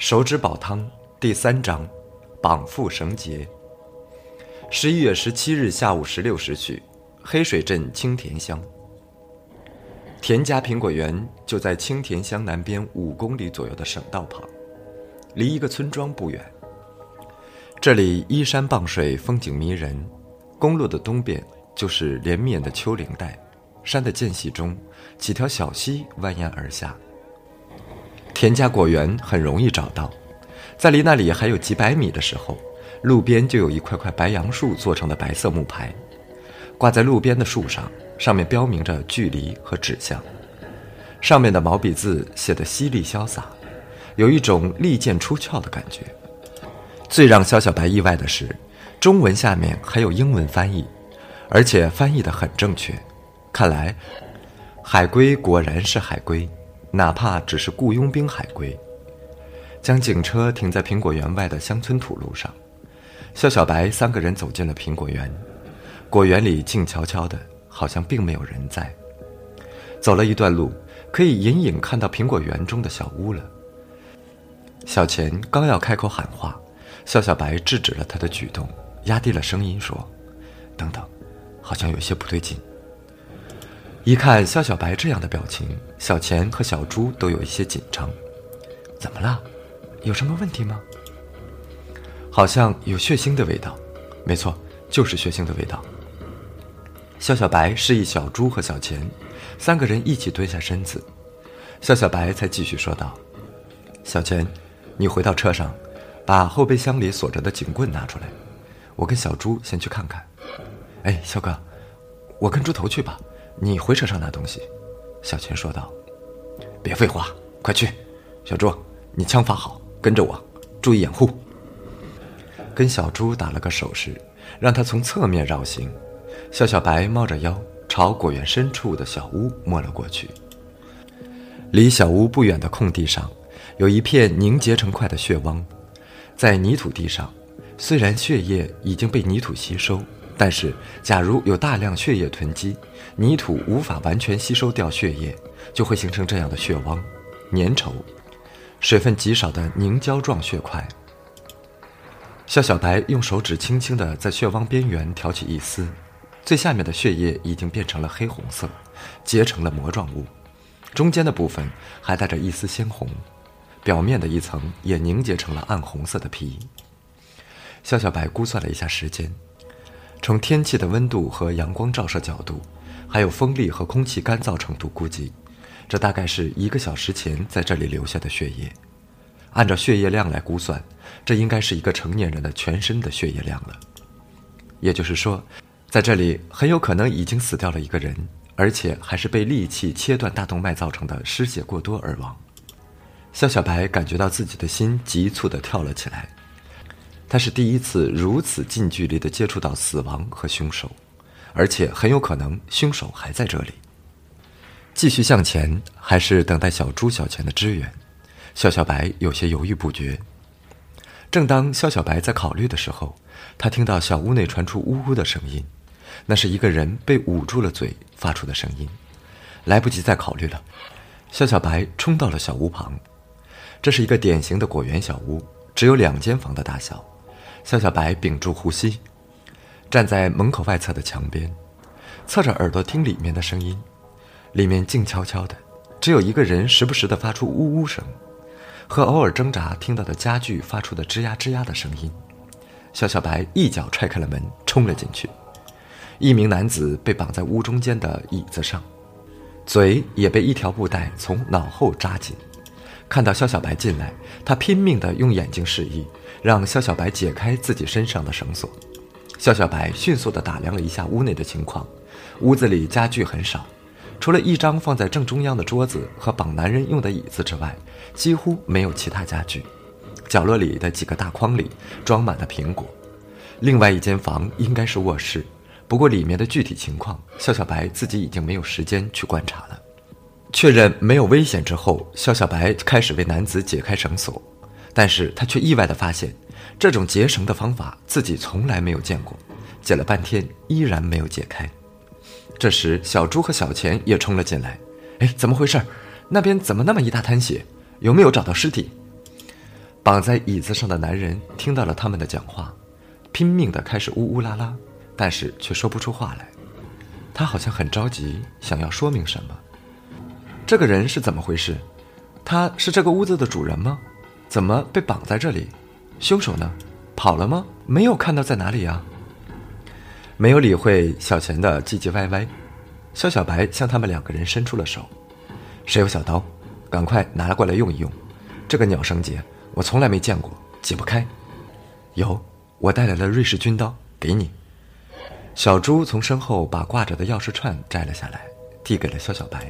手指煲汤第三章，绑缚绳结。十一月十七日下午十六时许，黑水镇青田乡。田家苹果园就在青田乡南边五公里左右的省道旁，离一个村庄不远。这里依山傍水，风景迷人。公路的东边就是连绵的丘陵带，山的间隙中，几条小溪蜿蜒而下。田家果园很容易找到，在离那里还有几百米的时候，路边就有一块块白杨树做成的白色木牌，挂在路边的树上，上面标明着距离和指向，上面的毛笔字写得犀利潇洒，有一种利剑出鞘的感觉。最让肖小白意外的是，中文下面还有英文翻译，而且翻译得很正确，看来海龟果然是海龟。哪怕只是雇佣兵海归，将警车停在苹果园外的乡村土路上，肖小白三个人走进了苹果园。果园里静悄悄的，好像并没有人在。走了一段路，可以隐隐看到苹果园中的小屋了。小钱刚要开口喊话，肖小白制止了他的举动，压低了声音说：“等等，好像有些不对劲。”一看肖小白这样的表情，小钱和小猪都有一些紧张。怎么了？有什么问题吗？好像有血腥的味道。没错，就是血腥的味道。肖小白示意小猪和小钱三个人一起蹲下身子。肖小白才继续说道：“小钱，你回到车上，把后备箱里锁着的警棍拿出来。我跟小猪先去看看。哎，肖哥，我跟猪头去吧。”你回车上拿东西，小钱说道：“别废话，快去！小猪，你枪法好，跟着我，注意掩护。”跟小猪打了个手势，让他从侧面绕行。肖小白猫着腰朝果园深处的小屋摸了过去。离小屋不远的空地上，有一片凝结成块的血汪，在泥土地上，虽然血液已经被泥土吸收。但是，假如有大量血液囤积，泥土无法完全吸收掉血液，就会形成这样的血汪、粘稠、水分极少的凝胶状血块。肖小白用手指轻轻地在血汪边缘挑起一丝，最下面的血液已经变成了黑红色，结成了膜状物，中间的部分还带着一丝鲜红，表面的一层也凝结成了暗红色的皮。肖小白估算了一下时间。从天气的温度和阳光照射角度，还有风力和空气干燥程度估计，这大概是一个小时前在这里留下的血液。按照血液量来估算，这应该是一个成年人的全身的血液量了。也就是说，在这里很有可能已经死掉了一个人，而且还是被利器切断大动脉造成的失血过多而亡。肖小白感觉到自己的心急促地跳了起来。他是第一次如此近距离的接触到死亡和凶手，而且很有可能凶手还在这里。继续向前，还是等待小猪、小钱的支援？肖小白有些犹豫不决。正当肖小白在考虑的时候，他听到小屋内传出呜呜的声音，那是一个人被捂住了嘴发出的声音。来不及再考虑了，肖小白冲到了小屋旁。这是一个典型的果园小屋，只有两间房的大小。肖小白屏住呼吸，站在门口外侧的墙边，侧着耳朵听里面的声音。里面静悄悄的，只有一个人时不时的发出呜呜声，和偶尔挣扎听到的家具发出的吱呀吱呀的声音。肖小白一脚踹开了门，冲了进去。一名男子被绑在屋中间的椅子上，嘴也被一条布带从脑后扎紧。看到肖小白进来，他拼命地用眼睛示意，让肖小白解开自己身上的绳索。肖小白迅速地打量了一下屋内的情况，屋子里家具很少，除了一张放在正中央的桌子和绑男人用的椅子之外，几乎没有其他家具。角落里的几个大筐里装满了苹果。另外一间房应该是卧室，不过里面的具体情况，肖小白自己已经没有时间去观察了。确认没有危险之后，肖小白开始为男子解开绳索，但是他却意外地发现，这种结绳的方法自己从来没有见过，解了半天依然没有解开。这时，小猪和小钱也冲了进来，哎，怎么回事？那边怎么那么一大滩血？有没有找到尸体？绑在椅子上的男人听到了他们的讲话，拼命的开始呜呜啦啦，但是却说不出话来。他好像很着急，想要说明什么。这个人是怎么回事？他是这个屋子的主人吗？怎么被绑在这里？凶手呢？跑了吗？没有看到在哪里啊？没有理会小钱的唧唧歪歪，肖小白向他们两个人伸出了手。谁有小刀？赶快拿过来用一用。这个鸟绳结我从来没见过，解不开。有，我带来了瑞士军刀，给你。小猪从身后把挂着的钥匙串摘了下来，递给了肖小白。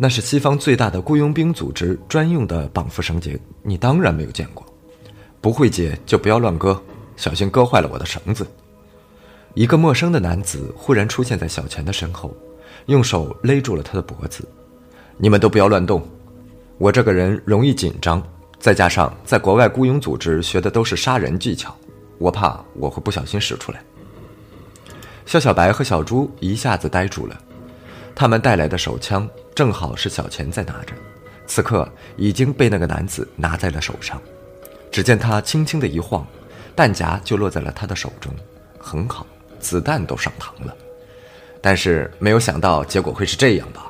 那是西方最大的雇佣兵组织专用的绑缚绳结，你当然没有见过。不会解就不要乱割，小心割坏了我的绳子。一个陌生的男子忽然出现在小钱的身后，用手勒住了他的脖子。你们都不要乱动，我这个人容易紧张，再加上在国外雇佣组织学的都是杀人技巧，我怕我会不小心使出来。肖小白和小猪一下子呆住了，他们带来的手枪正好是小钱在拿着，此刻已经被那个男子拿在了手上。只见他轻轻的一晃，弹夹就落在了他的手中，很好。子弹都上膛了，但是没有想到结果会是这样吧？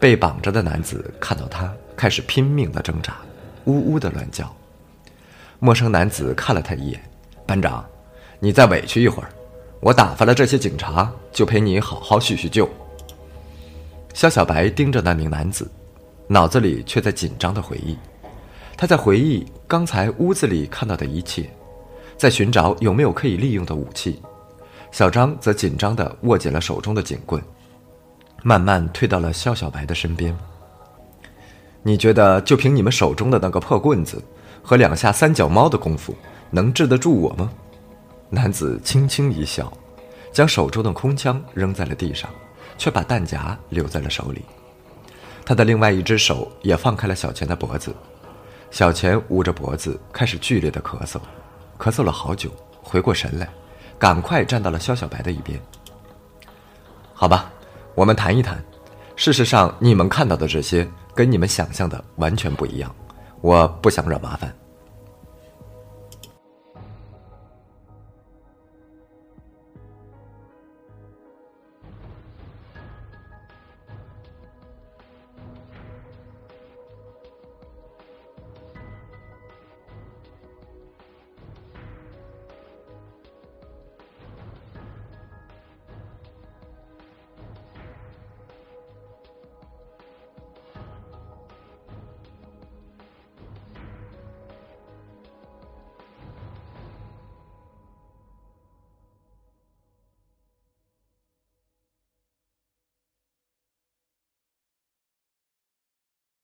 被绑着的男子看到他，开始拼命的挣扎，呜呜的乱叫。陌生男子看了他一眼：“班长，你再委屈一会儿，我打发了这些警察，就陪你好好叙叙旧。”肖小白盯着那名男子，脑子里却在紧张的回忆，他在回忆刚才屋子里看到的一切，在寻找有没有可以利用的武器。小张则紧张地握紧了手中的警棍，慢慢退到了肖小白的身边。你觉得就凭你们手中的那个破棍子和两下三脚猫的功夫，能治得住我吗？男子轻轻一笑，将手中的空枪扔在了地上，却把弹夹留在了手里。他的另外一只手也放开了小钱的脖子，小钱捂着脖子开始剧烈的咳嗽，咳嗽了好久，回过神来。赶快站到了肖小白的一边。好吧，我们谈一谈。事实上，你们看到的这些跟你们想象的完全不一样。我不想惹麻烦。